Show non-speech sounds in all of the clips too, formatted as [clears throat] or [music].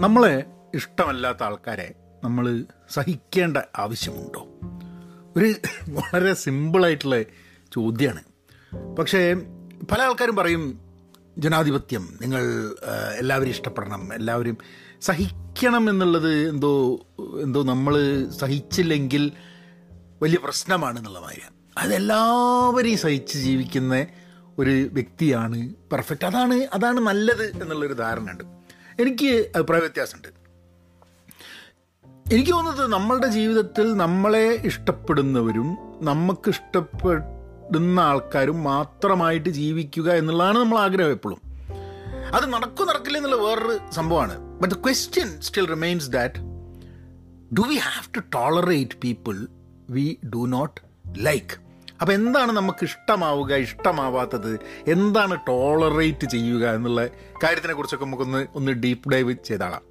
നമ്മളെ ഇഷ്ടമല്ലാത്ത ആൾക്കാരെ നമ്മൾ സഹിക്കേണ്ട ആവശ്യമുണ്ടോ? ഒരു വളരെ സിമ്പിളായിട്ടുള്ള ചോദ്യമാണ് പക്ഷേ പല ആൾക്കാരും പറയും ജനാധിപത്യം നിങ്ങൾ എല്ലാവരും ഇഷ്ടപ്പെടണം എല്ലാവരും സഹിക്കണം എന്നുള്ളത് എന്തോ എന്തോ നമ്മൾ സഹിച്ചില്ലെങ്കിൽ വലിയ പ്രശ്നമാണെന്നുള്ള മാതിരിയാണ് അതെല്ലാവരെയും സഹിച്ച് ജീവിക്കുന്ന ഒരു വ്യക്തിയാണ് പെർഫെക്റ്റ്. അതാണ് അതാണ് നല്ലത് എന്നുള്ളൊരു ധാരണ ഉണ്ട് എനിക്ക് അഭിപ്രായ വ്യത്യാസമുണ്ട്. എനിക്ക് തോന്നുന്നത് നമ്മളുടെ ജീവിതത്തിൽ നമ്മളെ ഇഷ്ടപ്പെടുന്നവരും നമുക്ക് ഇഷ്ടപ്പെടുന്ന ആൾക്കാരും മാത്രമായിട്ട് ജീവിക്കുക എന്നുള്ളതാണ് നമ്മൾ ആഗ്രഹം എപ്പോഴും. അത് നടക്കും നടക്കില്ല എന്നുള്ള വേറൊരു സംഭവമാണ്. But the question still remains that do we have to tolerate people we do not like അപ്പം എന്താണ് നമുക്ക് ഇഷ്ടമാവുക ഇഷ്ടമാവാത്തത്? എന്താണ് ടോളറേറ്റ് ചെയ്യുക എന്നുള്ള കാര്യത്തിനെ കുറിച്ചൊക്കെ നമുക്കൊന്ന് ഒന്ന് ഡീപ്പ് ഡൈവ് ചെയ്താളാം.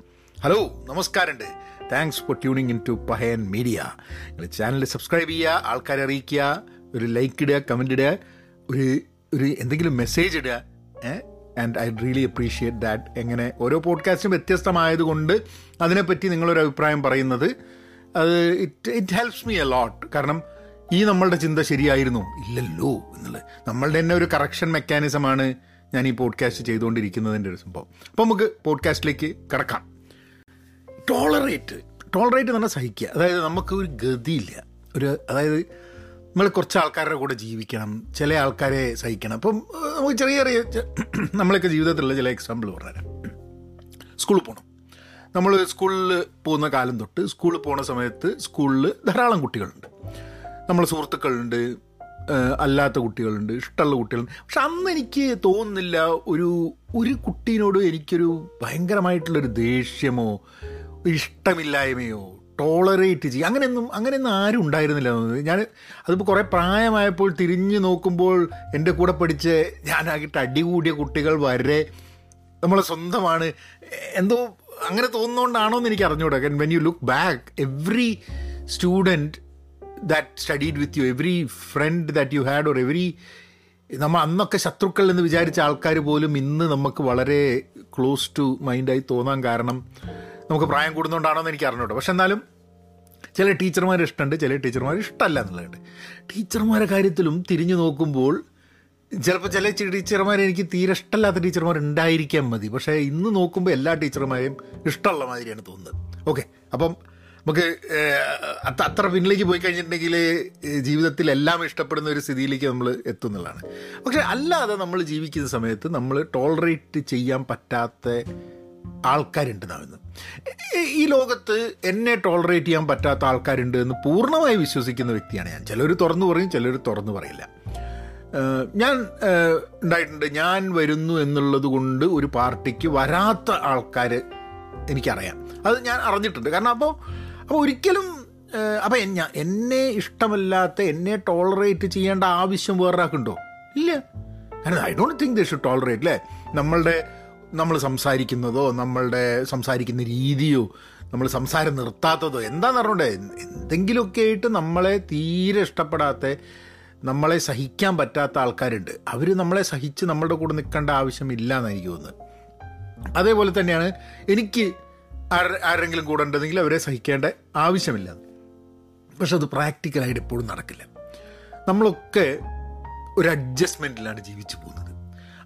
ഹലോ നമസ്കാരമുണ്ട്. Thanks for tuning in to Pahayan media നിങ്ങൾ ചാനൽ സബ്സ്ക്രൈബ് ചെയ്യുക ആൾക്കാരെ അറിയിക്കുക ഒരു ലൈക്ക് ഇടുക കമന്റ് ഇടുക ഒരു ഒരു എന്തെങ്കിലും മെസ്സേജ് ഇടുക and I really appreciate that എങ്ങനെ? ഓരോ പോഡ്കാസ്റ്റും വ്യത്യസ്തമായതുകൊണ്ട് അതിനെപ്പറ്റി നിങ്ങളൊരു അഭിപ്രായം പറയുന്നത് അത് it it helps me a lot കാരണം ഈ നമ്മളുടെ ചിന്ത ശരിയായിരുന്നു? ഇല്ലല്ലോ എന്നുള്ളത്. നമ്മളുടെ തന്നെ ഒരു കറക്ഷൻ മെക്കാനിസമാണ് ഞാൻ ഈ പോഡ്കാസ്റ്റ് ചെയ്തുകൊണ്ടിരിക്കുന്നതിന്റെ ഒരു സംഭവം. അപ്പോൾ നമുക്ക് പോഡ്കാസ്റ്റിലേക്ക് കിടക്കാം. ടോളറേറ്റ് ടോളറേറ്റ് എന്ന് പറഞ്ഞാൽ സഹിക്കുക. അതായത് നമുക്ക് ഒരു ഗതിയില്ല. ഒരു അതായത് നമ്മൾ കുറച്ച് ആൾക്കാരുടെ കൂടെ ജീവിക്കണം ചില ആൾക്കാരെ സഹിക്കണം. അപ്പം നമുക്ക് ചെറിയ ചെറിയ [clears throat] നമ്മളൊക്കെ ജീവിതത്തിലുള്ള ചില എക്സാമ്പിൾ പറഞ്ഞുതരാം. സ്കൂളിൽ പോകണം നമ്മൾ സ്കൂളിൽ പോകുന്ന കാലം തൊട്ട് സ്കൂളിൽ പോകുന്ന സമയത്ത് സ്കൂളിൽ ധാരാളം കുട്ടികളുണ്ട്. നമ്മളെ സുഹൃത്തുക്കളുണ്ട് അല്ലാത്ത കുട്ടികളുണ്ട് ഇഷ്ടമുള്ള കുട്ടികളുണ്ട്. പക്ഷെ അന്ന് എനിക്ക് തോന്നുന്നില്ല ഒരു ഒരു കുട്ടീനോട് എനിക്കൊരു ഭയങ്കരമായിട്ടുള്ളൊരു ദേഷ്യമോ ഇഷ്ടമില്ലായ്മയോ ടോളറേറ്റ് ചെയ്യുക അങ്ങനെയൊന്നും അങ്ങനെയൊന്നും ആരും ഉണ്ടായിരുന്നില്ല. ഞാൻ അതിപ്പോൾ കുറേ പ്രായമായപ്പോൾ തിരിഞ്ഞു നോക്കുമ്പോൾ എന്റെ കൂടെ പഠിച്ച് അടി കൂടിയ കുട്ടികൾ വരെ നമ്മളെ സ്വന്തമാണ്. എന്തോ അങ്ങനെ തോന്നുന്നതുകൊണ്ടാണോ എന്ന് എനിക്ക് അറിഞ്ഞുകൂടാ when you look back every student that studied with you every friend that you had or every നമ്മൾ അന്നൊക്കെ ശത്രുക്കൾ എന്ന് വിചാരിച്ച ആൾക്കാർ പോലും ഇന്ന് നമുക്ക് വളരെ ക്ലോസ് ടു മൈൻഡായി തോന്നാൻ കാരണം നമുക്ക് പ്രായം കൂടുന്നതുകൊണ്ടാണോ എന്ന് എനിക്ക് അറിഞ്ഞൂടാ. പക്ഷെ എന്നാലും ചില ടീച്ചർമാർ ഇഷ്ടമുണ്ട് ചില ടീച്ചർമാർ ഇഷ്ടമല്ല എന്നുള്ളതുണ്ട് ടീച്ചർമാരുടെ കാര്യത്തിലും തിരിഞ്ഞു നോക്കുമ്പോൾ ചിലപ്പോൾ ചില ടീച്ചർമാരെ എനിക്ക് തീരെ ഇഷ്ടമല്ലാത്ത ടീച്ചർമാർ ഉണ്ടായിരിക്കാൻ മതി. പക്ഷേ ഇന്ന് നോക്കുമ്പോൾ എല്ലാ ടീച്ചർമാരെയും ഇഷ്ടമുള്ള മാതിരിയാണ് തോന്നുന്നത്. ഓക്കെ അപ്പം നമുക്ക് അത്ര പിന്നിലേക്ക് പോയി കഴിഞ്ഞിട്ടുണ്ടെങ്കിൽ ജീവിതത്തിൽ എല്ലാം ഇഷ്ടപ്പെടുന്ന ഒരു സ്ഥിതിയിലേക്ക് നമ്മൾ എത്തുന്നുള്ളതാണ് പക്ഷെ അല്ലാതെ നമ്മൾ ജീവിക്കുന്ന സമയത്ത് നമ്മൾ ടോളറേറ്റ് ചെയ്യാൻ പറ്റാത്ത ആൾക്കാരുണ്ട് നാമെന്ന് ഈ ലോകത്ത് എന്നെ ടോളറേറ്റ് ചെയ്യാൻ പറ്റാത്ത ആൾക്കാരുണ്ട് എന്ന് പൂർണമായി വിശ്വസിക്കുന്ന വ്യക്തിയാണ് ഞാൻ. ചിലർ തുറന്നു പറയും ചിലർ തുറന്നു പറയില്ല. ഞാൻ ഉണ്ടായിട്ടുണ്ട്. ഞാൻ വരുന്നു എന്നുള്ളത് കൊണ്ട് ഒരു പാർട്ടിക്ക് വരാത്ത ആൾക്കാർ എനിക്കറിയാം. അത് ഞാൻ അറിഞ്ഞിട്ടുണ്ട്. കാരണം അപ്പോൾ അപ്പോൾ ഒരിക്കലും അപ്പം ഞാൻ എന്നെ ഇഷ്ടമല്ലാത്ത എന്നെ ടോളറേറ്റ് ചെയ്യേണ്ട ആവശ്യം വേറൊരാൾക്കുണ്ടോ? ഇല്ല. കാരണം I don't think they should tolerate അല്ലേ നമ്മളുടെ നമ്മൾ സംസാരിക്കുന്നതോ നമ്മളുടെ സംസാരിക്കുന്ന രീതിയോ നമ്മൾ സംസാരം നിർത്താത്തതോ എന്താന്ന് പറഞ്ഞോണ്ടേ എന്തെങ്കിലുമൊക്കെ ആയിട്ട് നമ്മളെ തീരെ ഇഷ്ടപ്പെടാത്ത നമ്മളെ സഹിക്കാൻ പറ്റാത്ത ആൾക്കാരുണ്ട്. അവർ നമ്മളെ സഹിച്ച് നമ്മളുടെ കൂടെ നിൽക്കേണ്ട ആവശ്യമില്ല എന്ന് എനിക്ക് തോന്നുന്നത്. അതേപോലെ തന്നെയാണ് എനിക്ക് ആരെങ്കിലും കൂടെ ഉണ്ടെങ്കിൽ അവരെ സഹിക്കേണ്ട ആവശ്യമില്ല. പക്ഷെ അത് പ്രാക്ടിക്കലായിട്ട് എപ്പോഴും നടക്കില്ല. നമ്മളൊക്കെ ഒരു അഡ്ജസ്റ്റ്മെന്റിലാണ് ജീവിച്ചു പോകുന്നത്.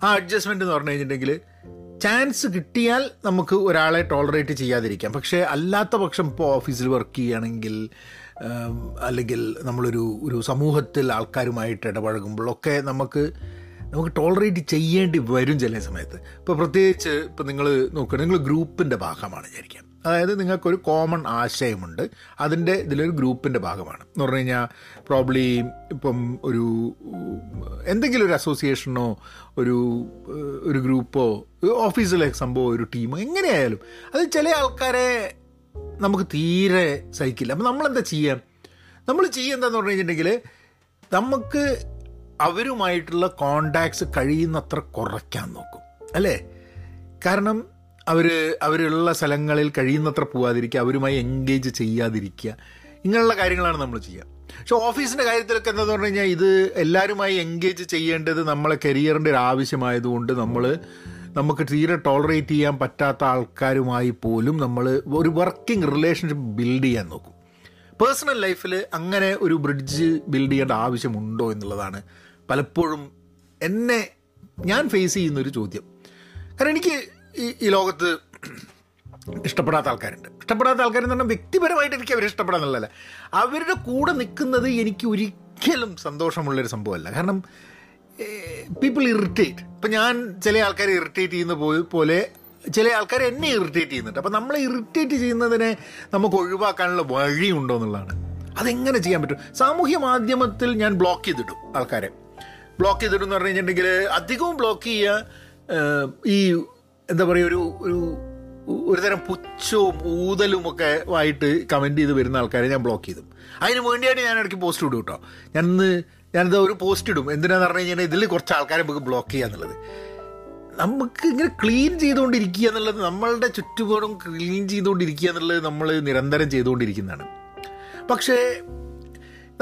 ആ അഡ്ജസ്റ്റ്മെന്റ് എന്ന് പറഞ്ഞു കഴിഞ്ഞിട്ടുണ്ടെങ്കിൽ ചാൻസ് കിട്ടിയാൽ നമുക്ക് ഒരാളെ ടോളറേറ്റ് ചെയ്യാതിരിക്കാം. പക്ഷേ അല്ലാത്ത പക്ഷം ഇപ്പോൾ ഓഫീസിൽ വർക്ക് ചെയ്യുകയാണെങ്കിൽ അല്ലെങ്കിൽ നമ്മളൊരു ഒരു സമൂഹത്തിൽ ആൾക്കാരുമായിട്ട് ഇടപഴകുമ്പോഴൊക്കെ നമുക്ക് നമുക്ക് ടോളറേറ്റ് ചെയ്യേണ്ടി വരും ചില സമയത്ത്. ഇപ്പോൾ പ്രത്യേകിച്ച് ഇപ്പോൾ നിങ്ങൾ നോക്കുക നിങ്ങൾ ഗ്രൂപ്പിന്റെ ഭാഗമാണ് വിചാരിക്കാം അതായത് നിങ്ങൾക്കൊരു കോമൺ ആശയമുണ്ട് അതിന്റെ ഇതിലൊരു ഗ്രൂപ്പിന്റെ ഭാഗമാണ്. എന്ന് പറഞ്ഞു കഴിഞ്ഞാൽ പ്രോബ്ലി ഇപ്പം ഒരു എന്തെങ്കിലും ഒരു അസോസിയേഷനോ ഒരു ഒരു ഗ്രൂപ്പോ ഓഫീസിലെ സംഭവം ഒരു ടീമോ എങ്ങനെയായാലും അത് ചില ആൾക്കാരെ നമുക്ക് തീരെ സഹിക്കില്ല. അപ്പം നമ്മളെന്താ ചെയ്യാം? നമ്മൾ ചെയ്യുന്നതെന്ന് പറഞ്ഞു കഴിഞ്ഞിട്ടുണ്ടെങ്കിൽ നമുക്ക് അവരുമായിട്ടുള്ള കോണ്ടാക്ട്സ് കഴിയുന്നത്ര കുറയ്ക്കാൻ നോക്കും. അല്ലേ? കാരണം അവർ അവരുള്ള സ്ഥലങ്ങളിൽ കഴിയുന്നത്ര പോവാതിരിക്കുക അവരുമായി എൻഗേജ് ചെയ്യാതിരിക്കുക ഇങ്ങനെയുള്ള കാര്യങ്ങളാണ് നമ്മൾ ചെയ്യുക. പക്ഷെ ഓഫീസിന്റെ കാര്യത്തിലൊക്കെ എന്താന്ന് പറഞ്ഞു കഴിഞ്ഞാൽ ഇത് എല്ലാവരുമായി എൻഗേജ് ചെയ്യേണ്ടത് നമ്മളെ കരിയറിന്റെ ഒരു ആവശ്യമായതുകൊണ്ട് നമ്മൾ നമുക്ക് തീരെ ടോളറേറ്റ് ചെയ്യാൻ പറ്റാത്ത ആൾക്കാരുമായി പോലും നമ്മൾ ഒരു വർക്കിംഗ് റിലേഷൻഷിപ്പ് ബിൽഡ് ചെയ്യാൻ നോക്കും. പേഴ്സണൽ ലൈഫിൽ അങ്ങനെ ഒരു ബ്രിഡ്ജ് ബിൽഡ് ചെയ്യേണ്ട ആവശ്യമുണ്ടോ എന്നുള്ളതാണ് പലപ്പോഴും എന്നെ ഞാൻ ഫേസ് ചെയ്യുന്നൊരു ചോദ്യം. കാരണം എനിക്ക് ഈ ലോകത്ത് ഇഷ്ടപ്പെടാത്ത ആൾക്കാരുണ്ട്. ഇഷ്ടപ്പെടാത്ത ആൾക്കാരെന്ന് പറഞ്ഞാൽ വ്യക്തിപരമായിട്ട് എനിക്ക് അവരെ ഇഷ്ടപ്പെടാന്നുള്ളതല്ല അവരുടെ കൂടെ നിൽക്കുന്നത് എനിക്ക് ഒരിക്കലും സന്തോഷമുള്ളൊരു സംഭവമല്ല. കാരണം പീപ്പിൾ ഇറിറ്റേറ്റ് ഇപ്പം ഞാൻ ചില ആൾക്കാരെ ഇറിറ്റേറ്റ് ചെയ്യുന്ന പോലെ ചില ആൾക്കാർ എന്നെ ഇറിറ്റേറ്റ് ചെയ്യുന്നുണ്ട്. അപ്പം നമ്മളെ ഇറിറ്റേറ്റ് ചെയ്യുന്നതിനെ നമുക്ക് ഒഴിവാക്കാനുള്ള വഴിയുണ്ടോ എന്നുള്ളതാണ്. അതെങ്ങനെ ചെയ്യാൻ പറ്റും? സാമൂഹ്യ മാധ്യമത്തിൽ ഞാൻ ബ്ലോക്ക് ചെയ്തിട്ടു ആൾക്കാരെ. ബ്ലോക്ക് ചെയ്തിടും എന്ന് പറഞ്ഞു കഴിഞ്ഞിട്ടുണ്ടെങ്കിൽ അധികവും ബ്ലോക്ക് ചെയ്യുക. ഈ എന്താ പറയുക ഒരു ഒരു ഒരുതരം പുച്ഛവും ഊതലും ഒക്കെ ആയിട്ട് കമന്റ് ചെയ്ത് വരുന്ന ആൾക്കാരെ ഞാൻ ബ്ലോക്ക് ചെയ്തു. അതിന് വേണ്ടിയായിട്ട് ഞാൻ ഇടയ്ക്ക് പോസ്റ്റ് ഇടും കേട്ടോ. ഞാൻ ഇന്ന് ഞാനിത് ഒരു പോസ്റ്റ് ഇടും. എന്തിനാന്ന് പറഞ്ഞു കഴിഞ്ഞാൽ ഇതിൽ കുറച്ച് ആൾക്കാരെ നമുക്ക് ബ്ലോക്ക് ചെയ്യുക എന്നുള്ളത്. നമുക്ക് ഇങ്ങനെ ക്ലീൻ ചെയ്തുകൊണ്ടിരിക്കുക എന്നുള്ളത് നമ്മളുടെ ചുറ്റുപാടും ക്ലീൻ ചെയ്തുകൊണ്ടിരിക്കുക എന്നുള്ളത് നമ്മൾ നിരന്തരം ചെയ്തുകൊണ്ടിരിക്കുന്നതാണ്. പക്ഷേ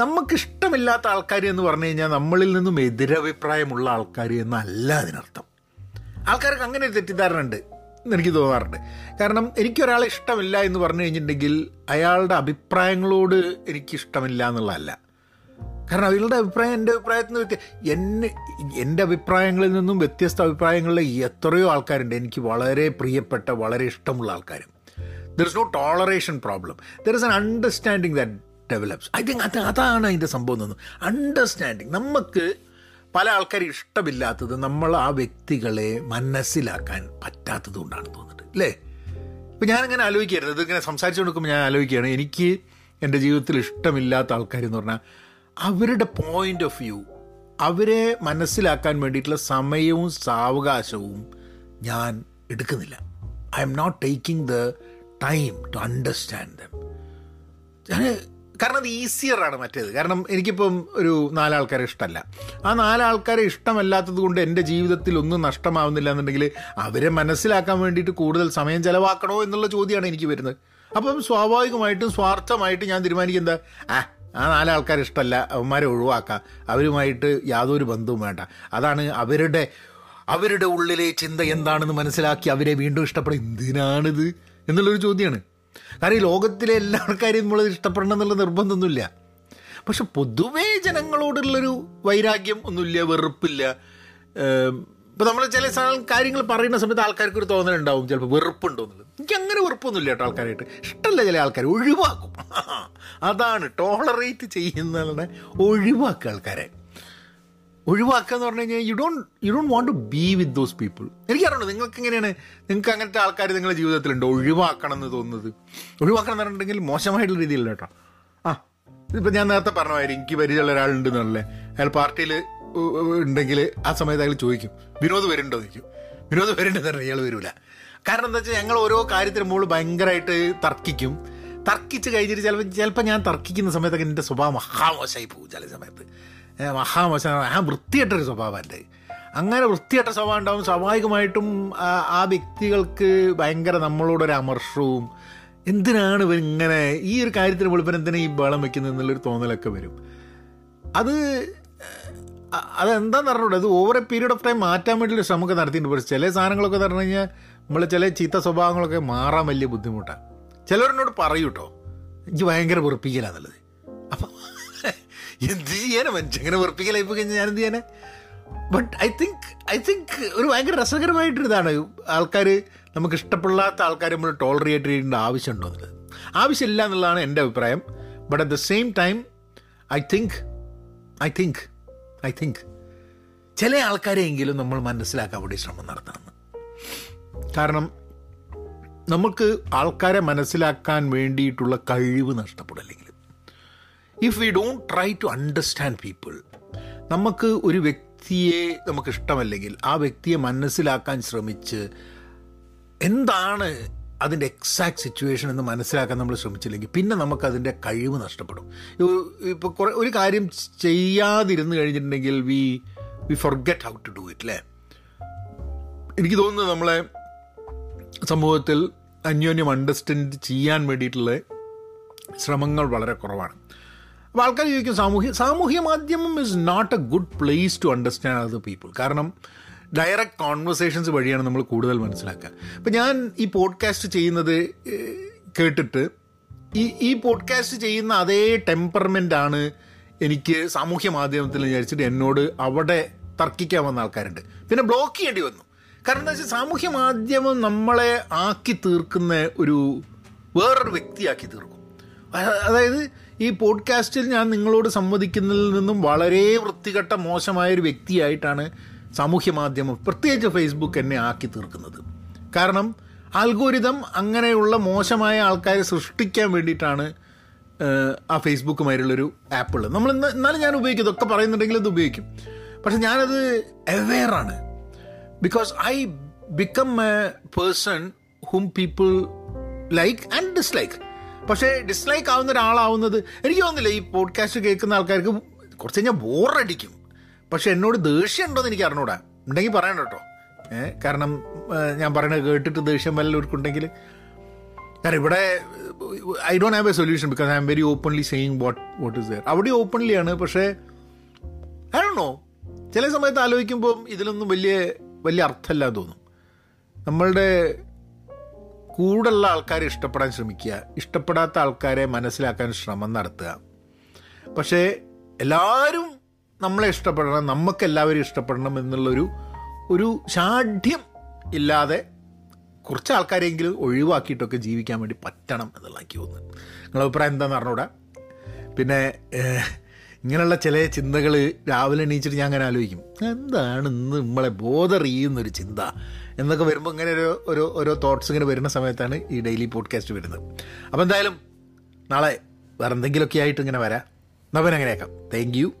നമുക്കിഷ്ടമില്ലാത്ത ആൾക്കാർ എന്ന് പറഞ്ഞു കഴിഞ്ഞാൽ നമ്മളിൽ നിന്നും എതിരഭിപ്രായമുള്ള ആൾക്കാർ എന്നല്ല അതിനർത്ഥം. ആൾക്കാർക്ക് അങ്ങനെ ഒരു തെറ്റിദ്ധാരണ ഉണ്ട് എനിക്ക് തോന്നാറുണ്ട്. കാരണം എനിക്കൊരാളെ ഇഷ്ടമില്ല എന്ന് പറഞ്ഞു കഴിഞ്ഞിട്ടുണ്ടെങ്കിൽ അയാളുടെ അഭിപ്രായങ്ങളോട് എനിക്കിഷ്ടമില്ല എന്നുള്ളതല്ല. കാരണം അവരുടെ അഭിപ്രായം എന്റെ അഭിപ്രായത്തിൽ നിന്ന് എന്നെ എന്റെ അഭിപ്രായങ്ങളിൽ നിന്നും വ്യത്യസ്ത അഭിപ്രായങ്ങളിൽ എത്രയോ ആൾക്കാരുണ്ട്. എനിക്ക് വളരെ പ്രിയപ്പെട്ട വളരെ ഇഷ്ടമുള്ള ആൾക്കാരും. There is no toleration problem there is an understanding that develops I think അത് അതാണ് അതിന്റെ സംഭവം എന്ന് അണ്ടർസ്റ്റാൻഡിങ് നമുക്ക് പല ആൾക്കാർ ഇഷ്ടമില്ലാത്തത് നമ്മൾ ആ വ്യക്തികളെ മനസ്സിലാക്കാൻ പറ്റാത്തത് കൊണ്ടാണ് തോന്നുന്നത്. അല്ലേ ഇപ്പം ഞാനിങ്ങനെ ആലോചിക്കരുത്. ഇതിങ്ങനെ സംസാരിച്ചു കൊടുക്കുമ്പോൾ ഞാൻ ആലോചിക്കുകയാണ്. എനിക്ക് എന്റെ ജീവിതത്തിൽ ഇഷ്ടമില്ലാത്ത ആൾക്കാരെന്ന് പറഞ്ഞാൽ അവരുടെ പോയിന്റ് ഓഫ് വ്യൂ അവരെ മനസ്സിലാക്കാൻ വേണ്ടിയിട്ടുള്ള സമയവും സാവകാശവും ഞാൻ എടുക്കുന്നില്ല. I am not taking the time to understand them ഞാൻ കാരണം അത് ഈസിയറാണ് മറ്റേത്. കാരണം എനിക്കിപ്പം ഒരു നാലാൾക്കാരെ ഇഷ്ടമല്ല ആ നാലാൾക്കാരെ ഇഷ്ടമല്ലാത്തത് കൊണ്ട് എന്റെ ജീവിതത്തിൽ ഒന്നും നഷ്ടമാവുന്നില്ല എന്നുണ്ടെങ്കിൽ അവരെ മനസ്സിലാക്കാൻ വേണ്ടിയിട്ട് കൂടുതൽ സമയം ചിലവാക്കണോ എന്നുള്ള ചോദ്യമാണ് എനിക്ക് വരുന്നത്. അപ്പം സ്വാഭാവികമായിട്ടും സ്വാർത്ഥമായിട്ട് ഞാൻ തീരുമാനിക്കും എന്താ? ആ ആ നാലാൾക്കാരെ ഇഷ്ടമല്ല അവന്മാരെ ഒഴിവാക്കാം. അവരുമായിട്ട് യാതൊരു ബന്ധവും വേണ്ട. അതാണ് അവരുടെ അവരുടെ ഉള്ളിലെ ചിന്ത എന്താണെന്ന് മനസ്സിലാക്കി അവരെ വീണ്ടും ഇഷ്ടപ്പെടും എന്തിനാണിത്? എന്നുള്ളൊരു ചോദ്യമാണ് കാരണം ഈ ലോകത്തിലെ എല്ലാ ആൾക്കാരെയും നമ്മൾ ഇഷ്ടപ്പെടണം എന്നുള്ള നിർബന്ധമൊന്നുമില്ല. പക്ഷെ പൊതുവേ ജനങ്ങളോടുള്ളൊരു വൈരാഗ്യം ഒന്നുമില്ല വെറുപ്പില്ല. ഇപ്പം നമ്മൾ ചില കാര്യങ്ങൾ പറയുന്ന സമയത്ത് ആൾക്കാർക്ക് ഒരു തോന്നലുണ്ടാവും ചിലപ്പോൾ വെറുപ്പുണ്ടോ എന്നുള്ളത്. എനിക്ക് അങ്ങനെ വെറുപ്പൊന്നുമില്ല കേട്ടോ ആൾക്കാരായിട്ട്. ഇഷ്ടമല്ല ചില ആൾക്കാർ ഒഴിവാക്കും. [laughs] അതാണ് ടോളറേറ്റ് ചെയ്യുന്നവരുടെ ഒഴിവാക്കുക ആൾക്കാരെ. ഒഴിവാക്കുക എന്ന് പറഞ്ഞു കഴിഞ്ഞാൽ you don't you don't want to be with those people എനിക്കറിയണോ നിങ്ങൾക്ക് എങ്ങനെയാണ് നിങ്ങൾക്ക് അങ്ങനത്തെ ആൾക്കാർ നിങ്ങളുടെ ജീവിതത്തിലുണ്ടോ? ഒഴിവാക്കണം എന്ന് തോന്നുന്നത്. ഒഴിവാക്കണം എന്ന് പറഞ്ഞിട്ടുണ്ടെങ്കിൽ മോശമായിട്ടുള്ള രീതിയിലല്ല കേട്ടോ. ആ ഇതിപ്പോൾ ഞാൻ നേരത്തെ പറഞ്ഞ എനിക്ക് പരിചയമുള്ള ഒരാളുണ്ട് എന്നുള്ളത് അയാൾ പാർട്ടിയിൽ ഉണ്ടെങ്കിൽ ആ സമയത്ത് അയാൾ ചോദിക്കും വിനോദ് വരുന്നുണ്ടോ? ചോദിക്കും. വിനോദ് വരുന്നുണ്ടെന്ന് പറഞ്ഞാൽ ഇയാൾ വരില്ല കാരണം എന്താ വെച്ചാൽ ഞങ്ങൾ ഓരോ കാര്യത്തിന് മുകളിൽ ഭയങ്കരമായിട്ട് തർക്കിക്കും. തർക്കിച്ച് കഴിഞ്ഞിട്ട് ചിലപ്പോൾ ചിലപ്പോൾ ഞാൻ തർക്കിക്കുന്ന സമയത്തൊക്കെ എന്റെ സ്വഭാവം മഹാമോശമായി പോകും ചില സമയത്ത്. ഏ, മഹാമോശം ആ വൃത്തികെട്ടൊരു സ്വഭാവം എന്റെ അങ്ങനെ വൃത്തിയായിട്ട സ്വഭാവം ഉണ്ടാവും സ്വാഭാവികമായിട്ടും ആ വ്യക്തികൾക്ക് ഭയങ്കര നമ്മളോടൊരു അമർഷവും എന്തിനാണ് ഇങ്ങനെ ഈ ഒരു കാര്യത്തിന് വെളുപ്പിന് എന്തിനാണ് ഈ ബളം വെക്കുന്നത് എന്നുള്ളൊരു തോന്നലൊക്കെ വരും. അത് അതെന്താന്ന് പറഞ്ഞൂടെ അത് over a period of time മാറ്റാൻ വേണ്ടിയിട്ട് ശ്രമമൊക്കെ നടത്തിയിട്ടുണ്ട്. പക്ഷേ ചില സാധനങ്ങളൊക്കെ പറഞ്ഞു കഴിഞ്ഞാൽ നമ്മൾ ചില ചീത്ത സ്വഭാവങ്ങളൊക്കെ മാറാൻ വലിയ ബുദ്ധിമുട്ടാണ്. ചിലവരെന്നോട് പറയൂ കേട്ടോ എനിക്ക് ഭയങ്കര വെറുപ്പിക്കലാന്നുള്ളത് അപ്പം എന്ത് ചെയ്യാനാ മനുഷ്യൻ അങ്ങനെ വെറുപ്പിക്കലായി പോയി കഴിഞ്ഞാൽ ഞാൻ എന്ത് ചെയ്യാനാ? But I think I think ഒരു ഭയങ്കര രസകരമായിട്ടൊരിതാണ് ആൾക്കാർ നമുക്ക് ഇഷ്ടപ്പെടാത്ത ആൾക്കാർ നമ്മൾ ടോളറേറ്റ് ചെയ്യേണ്ട ആവശ്യമുണ്ടോ എന്നുള്ളത്. ആവശ്യമില്ല എന്നുള്ളതാണ് എന്റെ അഭിപ്രായം. But at the same time I think I think I think ചില ആൾക്കാരെയെങ്കിലും നമ്മൾ മനസ്സിലാക്കാൻ വേണ്ടി ശ്രമം നടത്തണം. കാരണം നമുക്ക് ആൾക്കാരെ മനസ്സിലാക്കാൻ വേണ്ടിയിട്ടുള്ള കഴിവ് നഷ്ടപ്പെടില്ലെങ്കിൽ if we don't try to understand people നമുക്ക് ഒരു വ്യക്തിയെ നമുക്ക് ഇഷ്ടമല്ലെങ്കിൽ ആ വ്യക്തിയെ മനസ്സിലാക്കാൻ ശ്രമിച്ച് എന്താണ് അതിന്റെ എക്സാക്ട് സിറ്റുവേഷൻ എന്ന് മനസ്സിലാക്കാൻ നമ്മൾ ശ്രമിച്ചില്ലെങ്കിൽ പിന്നെ നമുക്കതിന്റെ കഴിവ് നഷ്ടപ്പെടും. ഇപ്പോൾ കുറേ ഒരു കാര്യം ചെയ്യാതിരുന്ന് കഴിഞ്ഞിട്ടുണ്ടെങ്കിൽ we we forget how to do it അല്ലേ എനിക്ക് തോന്നുന്നത് നമ്മളെ സമൂഹത്തിൽ അന്യോന്യം അണ്ടർസ്റ്റാൻഡ് ചെയ്യാൻ വേണ്ടിയിട്ടുള്ള ശ്രമങ്ങൾ വളരെ കുറവാണ്. അപ്പോൾ ആൾക്കാർ ചോദിക്കും സാമൂഹ്യ സാമൂഹ്യ മാധ്യമം is not a good place to understand other people കാരണം ഡയറക്റ്റ് കോൺവെർസേഷൻസ് വഴിയാണ് നമ്മൾ കൂടുതൽ മനസ്സിലാക്കുക. അപ്പം ഞാൻ ഈ പോഡ്കാസ്റ്റ് ചെയ്യുന്നത് കേട്ടിട്ട് ഈ ഈ പോഡ്കാസ്റ്റ് ചെയ്യുന്ന അതേ ടെമ്പർമെന്റ് ആണ് എനിക്ക് സാമൂഹ്യ മാധ്യമത്തിൽ വിചാരിച്ചിട്ട് എന്നോട് അവിടെ തർക്കിക്കാൻ വന്ന ആൾക്കാരുണ്ട്. പിന്നെ ബ്ലോക്ക് ചെയ്യേണ്ടി വന്നു. കാരണം എന്താ വെച്ചാൽ സാമൂഹ്യ മാധ്യമം നമ്മളെ ആക്കി തീർക്കുന്ന ഒരു വേറൊരു വ്യക്തിയാക്കി തീർക്കും. അതായത് ഈ പോഡ്കാസ്റ്റിൽ ഞാൻ നിങ്ങളോട് സംവദിക്കുന്നതിൽ നിന്നും വളരെ വൃത്തികെട്ട മോശമായ ഒരു വ്യക്തിയായിട്ടാണ് സാമൂഹ്യ മാധ്യമം പ്രത്യേകിച്ച് ഫേസ്ബുക്ക് എന്നെ ആക്കി തീർക്കുന്നത്. കാരണം അൽഗോരിതം അങ്ങനെയുള്ള മോശമായ ആൾക്കാരെ സൃഷ്ടിക്കാൻ വേണ്ടിയിട്ടാണ് ആ ഫേസ്ബുക്കുമായിട്ടുള്ളൊരു ആപ്പുള്ളത് നമ്മൾ എന്നാലും ഞാൻ ഉപയോഗിക്കും ഇതൊക്കെ പറയുന്നുണ്ടെങ്കിൽ അത് ഉപയോഗിക്കും. പക്ഷെ ഞാനത് അവെയറാണ് because I become a person whom people like and dislike പക്ഷേ ഡിസ്ലൈക്ക് ആവുന്ന ഒരാളാവുന്നത് എനിക്ക് തോന്നുന്നില്ല ഈ പോഡ്കാസ്റ്റ് കേൾക്കുന്ന ആൾക്കാർക്ക് കുറച്ച് കഴിഞ്ഞാൽ ബോറടിക്കും പക്ഷെ എന്നോട് ദേഷ്യം ഉണ്ടോയെന്ന് എനിക്ക് അറിഞ്ഞൂടാ. ഉണ്ടെങ്കിൽ പറയണം കേട്ടോ. ഏഹ് കാരണം ഞാൻ പറയണത് കേട്ടിട്ട് ദേഷ്യം വല്ലവർക്കുണ്ടെങ്കിൽ കാരണം ഇവിടെ I don't have a solution because I am very openly saying what what is there അവിടെ ഓപ്പൺലി ആണ് പക്ഷേ ഐ ചില സമയത്ത് ആലോചിക്കുമ്പോൾ ഇതിലൊന്നും വലിയ വലിയ അർത്ഥമില്ല തോന്നും. നമ്മളുടെ കൂടുള്ള ആൾക്കാരെ ഇഷ്ടപ്പെടാൻ ശ്രമിക്കുക ഇഷ്ടപ്പെടാത്ത ആൾക്കാരെ മനസ്സിലാക്കാൻ ശ്രമം നടത്തുക. പക്ഷേ എല്ലാവരും നമ്മളെ ഇഷ്ടപ്പെടണം നമുക്ക് എല്ലാവരും ഇഷ്ടപ്പെടണം എന്നുള്ളൊരു ഒരു ഷാഠ്യം ഇല്ലാതെ കുറച്ച് ആൾക്കാരെങ്കിലും ഒഴിവാക്കിയിട്ടൊക്കെ ജീവിക്കാൻ വേണ്ടി പറ്റണം എന്നുള്ള എനിക്ക് തോന്നുന്നു നിങ്ങളുടെ അഭിപ്രായം എന്താണെന്ന് അറിഞ്ഞൂടാ? പിന്നെ ഇങ്ങനെയുള്ള ചില ചിന്തകൾ രാവിലെ എണീച്ചിട്ട് ഞാൻ അങ്ങനെ ആലോചിക്കും. എന്താണ് ഇന്ന് നമ്മളെ ബോധർ ചെയ്യുന്നൊരു ചിന്ത? എന്നൊക്കെ വരുമ്പോൾ ഇങ്ങനെ ഒരു ഒരു ഓരോ തോട്ട്സ് ഇങ്ങനെ വരുന്ന സമയത്താണ് ഈ ഡെയിലി പോഡ്കാസ്റ്റ് വരുന്നത്. അപ്പോൾ എന്തായാലും നാളെ വേറെ എന്തെങ്കിലുമൊക്കെ ആയിട്ട് ഇങ്ങനെ വരാം. പിന്നെ അങ്ങനെയാക്കാം. Thank you